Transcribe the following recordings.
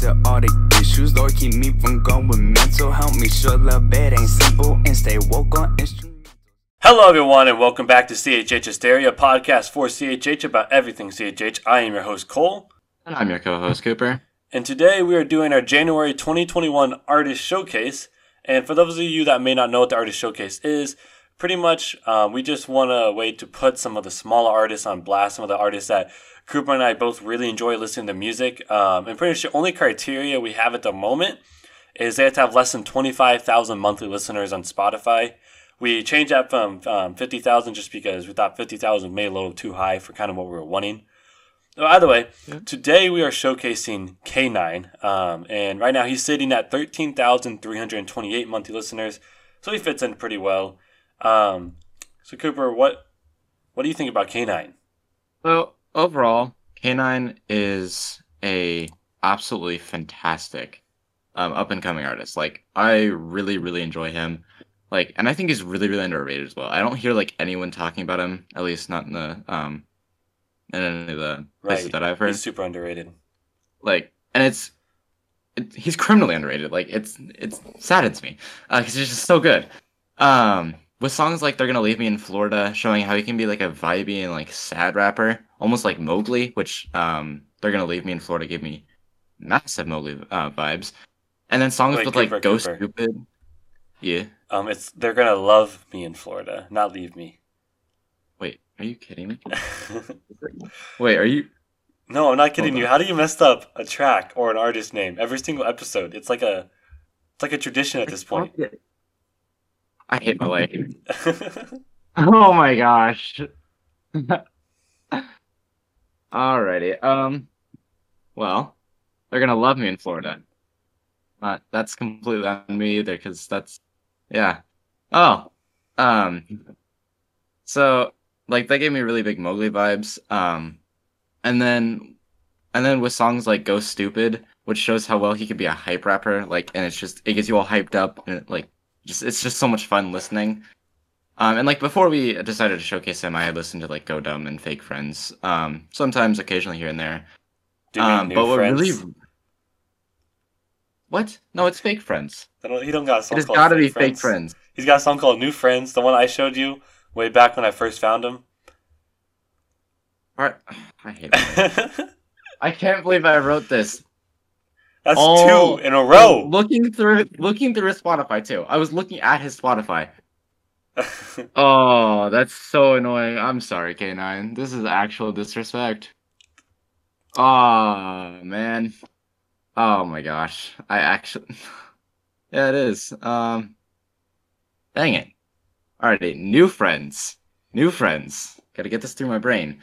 to all the issues. Lord, keep me from going mental. Help me sure the bed ain't simple and stay woke on instrument. Hello, everyone, and welcome back to CHH Hysteria, podcast for CHH about everything CHH. I am your host, Cole, And I'm your co-host Cooper. and today we are doing our January 2021 Artist Showcase. And for those of you that may not know what the Artist Showcase is, pretty much um, we just want a way to put some of the smaller artists on blast, some of the artists that Cooper and I both really enjoy listening to music. Um, and pretty much the only criteria we have at the moment is they have to have less than 25,000 monthly listeners on Spotify. We changed that from um, 50,000 just because we thought 50,000 may load too high for kind of what we were wanting. So either way, today we are showcasing K9, um, and right now he's sitting at 13,328 monthly listeners, so he fits in pretty well. Um, so Cooper, what what do you think about K9? So overall, K9 is a absolutely fantastic um, up and coming artist. Like I really, really enjoy him. Like, and I think he's really, really underrated as well. I don't hear like anyone talking about him, at least not in the um in any of the places Right. that I've heard. He's super underrated. like and it's it, he's criminally underrated like it's it's saddens me because he's just so good um with songs like they're gonna leave me in florida showing how he can be like a vibey and like sad rapper almost like mowgli which um they're gonna leave me in florida gave me massive mowgli uh, vibes and then songs with like Cooper, go Cooper. stupid yeah Um, it's they're gonna love me in Florida, not leave me. wait are you kidding me wait are you no, I'm not kidding Hold you. on. How do you mess up a track or an artist name every single episode? It's like a it's like a tradition at this point. I hate my life Oh my gosh. Alrighty. Um well, they're gonna love me in Florida. Not that's completely on me either, because that's yeah. Oh. Um so like they gave me really big Mowgli vibes. Um and then and then with songs like Go Stupid, which shows how well he could be a hype rapper, like and it's just it gets you all hyped up and it, like just it's just so much fun listening. Um, and like before we decided to showcase him, I had listened to like Go Dumb and Fake Friends. Um, sometimes, occasionally here and there. Do Um, but what friends? really, what? No, it's Fake Friends. I don't, he don't got a song It has called got to be Fake Fake Friends. He's got a song called New Friends, the one I showed you way back when I first found him. Alright, I hate it. I can't believe I wrote this. Oh, two in a row. Looking through, looking through his Spotify too. I was looking at his Spotify. Oh, that's so annoying. I'm sorry, K9. This is actual disrespect. Oh, man. Oh my gosh. I actually Yeah, it is. Um Dang it. Alrighty, new friends. New friends. Gotta get this through my brain.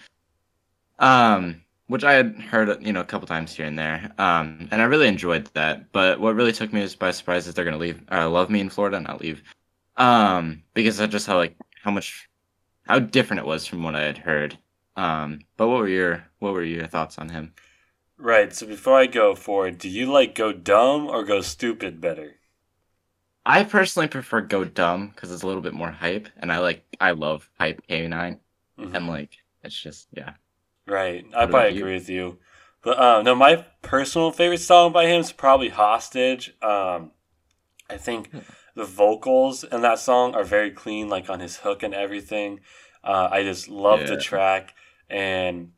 Um which I had heard, you know, a couple times here and there. Um and I really enjoyed that. But what really took me by surprise is they're gonna leave uh, love me in Florida, and not leave um because of just how like how much how different it was from what i had heard um but what were your what were your thoughts on him right, so before I go forward, do you like go dumb or go stupid better? i personally prefer go dumb because it's a little bit more hype and i like i love hype k9 Mhm. and like it's just yeah Right, I probably agree with you. But uh, no, my personal favorite song by him is probably "Hostage." Um, I think Hmm. the vocals in that song are very clean, like on his hook and everything. Uh, I just love the track, and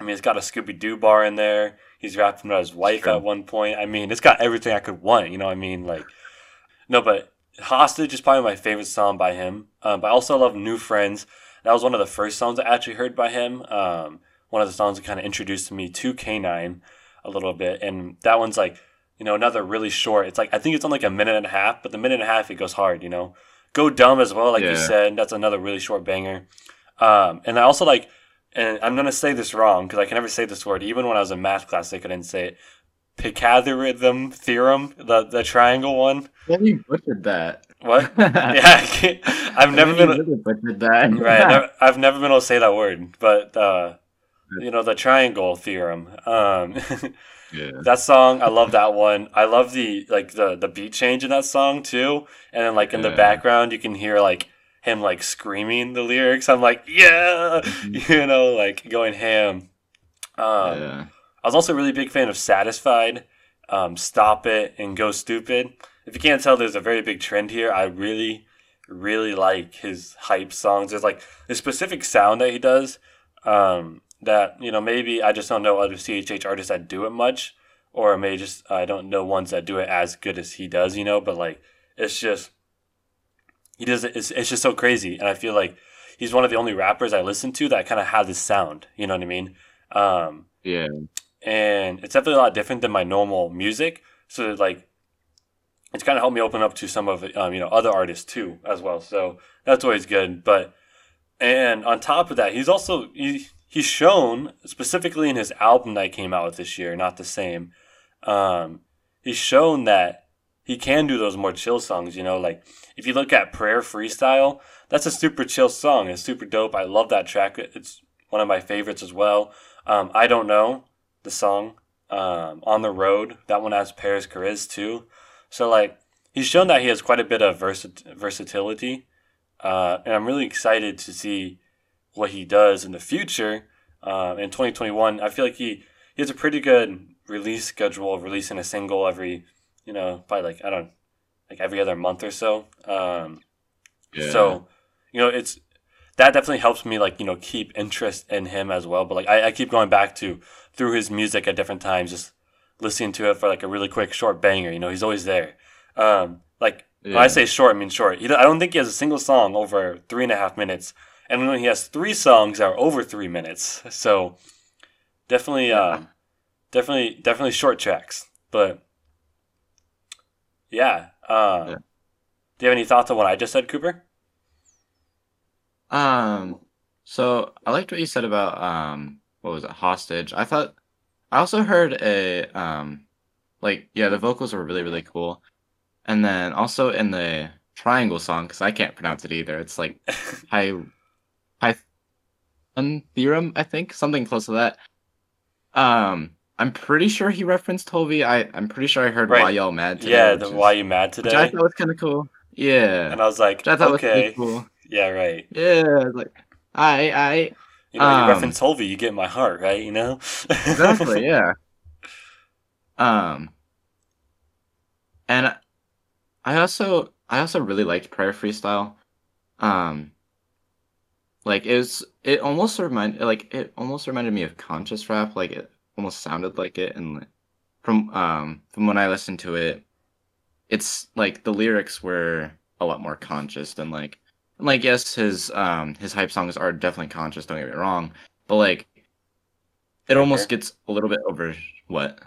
I mean, it's got a Scooby Doo bar in there. He's rapping about his wife at one point. I mean, it's got everything I could want. You know what I mean? Like, no, but "Hostage" is probably my favorite song by him. Um, but I also love "New Friends." That was one of the first songs I actually heard by him. Um, one of the songs that kind of introduced me to K9 a little bit. And that one's like, you know, another really short. It's like, I think it's on like a minute and a half, but the minute and a half, it goes hard, you know. Go Dumb as well, like you said. That's another really short banger. Um, and I also like, and I'm going to say this wrong because I can never say this word. Even when I was in math class, I couldn't say it. Pythagorean theorem, the, the triangle one. yeah you butchered that What? yeah, I can't, I've never been. really butchered that. Right i've never been able to say that word but uh you know the triangle theorem um yeah. that song i love that one. I love the like the the beat change in that song too and then like in the background you can hear like him like screaming the lyrics. I'm like yeah you know like going ham. Um yeah. I was also a really big fan of Satisfied um, "Stop It" and "Go Stupid." If you can't tell, there's a very big trend here. I really, really like his hype songs. There's like a specific sound that he does um, that you know maybe I just don't know other CHH artists that do it much, or maybe just I don't know ones that do it as good as he does. You know, but like it's just he does it. It's, it's just so crazy, and I feel like he's one of the only rappers I listen to that kind of have this sound. You know what I mean? Um, Yeah. and it's definitely a lot different than my normal music. So like, it's kind of helped me open up to some of um, you know other artists too as well. So that's always good. But and on top of that, he's also he, he's shown specifically in his album that came out this year, not the same. Um, he's shown that he can do those more chill songs. You know, like if you look at Prayer Freestyle, that's a super chill song. It's super dope. I love that track. It's one of my favorites as well. Um, I don't know the song um, on the road. That one has Paris Chariz too. So like he's shown that he has quite a bit of versit- versatility, uh, and I'm really excited to see what he does in the future. Um, in 2021, I feel like he he has a pretty good release schedule releasing a single every you know probably like I don't like every other month or so. Um, Yeah. so, you know, it's that definitely helps me like you know keep interest in him as well. But like I, I keep going back to through his music at different times, just listening to it for like a really quick short banger. You know, he's always there. Um, like when I say short, I mean short. He, I don't think he has a single song over three and a half minutes, and when he has three songs that are over three minutes, so definitely, um, definitely, definitely short tracks. But yeah, um, Yeah. do you have any thoughts on what I just said, Cooper? Um, so I liked what you said about um, what was it, hostage? I thought I also heard a um, like yeah, the vocals were really really cool, and then also in the triangle song because I can't pronounce it either. It's like Hy Python theorem, I think, something close to that. Um, I'm pretty sure he referenced Tovey. I I'm pretty sure I heard Right. why y'all mad today. yeah, the is- why you mad which I today? thought was kind of cool. Yeah, And I was like, which I thought okay, pretty cool. yeah, right. Yeah, like I I You know, Um, you reference you get my heart, right? You know, exactly yeah. Um and i also i also really liked prayer freestyle. Um like it was it almost remind like it almost reminded me of conscious rap like it almost sounded like it and from um from when i listened to it it's like the lyrics were a lot more conscious than like like yes his um his hype songs are definitely conscious don't get me wrong but like it almost Okay. gets a little bit over what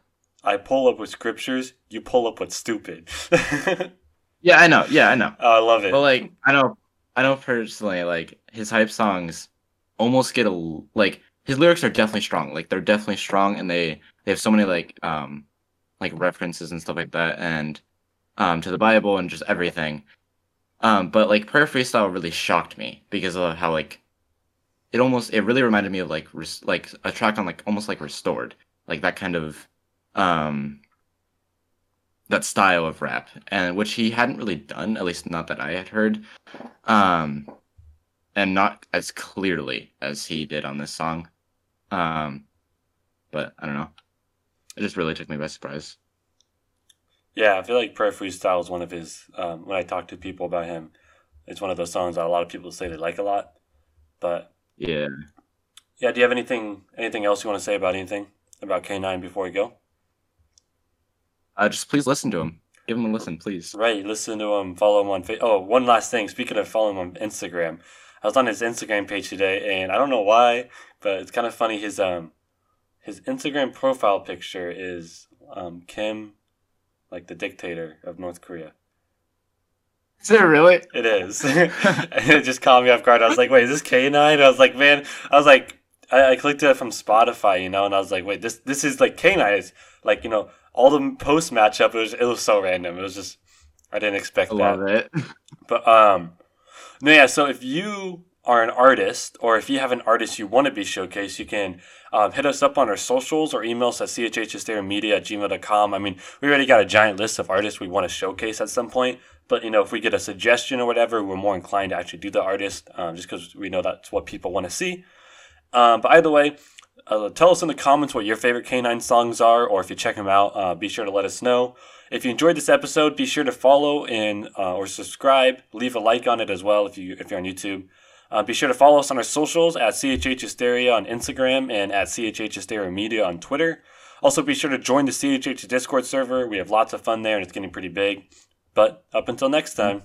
I pull up with scriptures, you pull up with stupid. yeah i know yeah i know oh, I love it. but like i know i know personally like his hype songs almost get a like his lyrics are definitely strong like they're definitely strong and they they have so many like um like references and stuff like that and um to the bible and just everything um but like prayer freestyle really shocked me because of how like it almost it really reminded me of like res- like a track on like almost like restored like that kind of um that style of rap and which he hadn't really done at least not that i had heard um and not as clearly as he did on this song. Um but i don't know. It just really took me by surprise yeah, I feel like Prayer Freestyle is one of his. Um, when I talk to people about him, it's one of those songs that a lot of people say they like a lot. But yeah yeah, do you have anything anything else you want to say about anything about K nine before we go? uh just please listen to him give him a listen please Right, listen to him, follow him on. Fa- oh, one last thing. Speaking of following him on Instagram, I was on his Instagram page today, and I don't know why, but it's kind of funny. His um, his Instagram profile picture is um Kim, like the dictator of North Korea. is it really It is. it just caught me off guard. I was like, wait, is this K nine? I was like, man, I was like, I, I clicked it from Spotify, you know, and I was like, wait, this this is like K nine. It's like you know all the post matchup. It was it was so random. It was just I didn't expect i that. love it But um, no, yeah. So if you are an artist, or if you have an artist you want to be showcased, you can um, hit us up on our socials or email us at chhhysteria at gmail.com. I mean, we already got a giant list of artists we want to showcase at some point. But you know, if we get a suggestion or whatever, we're more inclined to actually do the artist, um, just because we know that's what people want to see. Um, but either way, uh, tell us in the comments what your favorite K9 songs are, or if you check them out, uh, be sure to let us know. If you enjoyed this episode, be sure to follow and uh, or subscribe. Leave a like on it as well if you if you're on YouTube. Uh, be sure to follow us on our socials at CHH Hysteria on Instagram and at CHH Hysteria Media on Twitter. Also, be sure to join the CHH Discord server. We have lots of fun there and it's getting pretty big. But up until next time.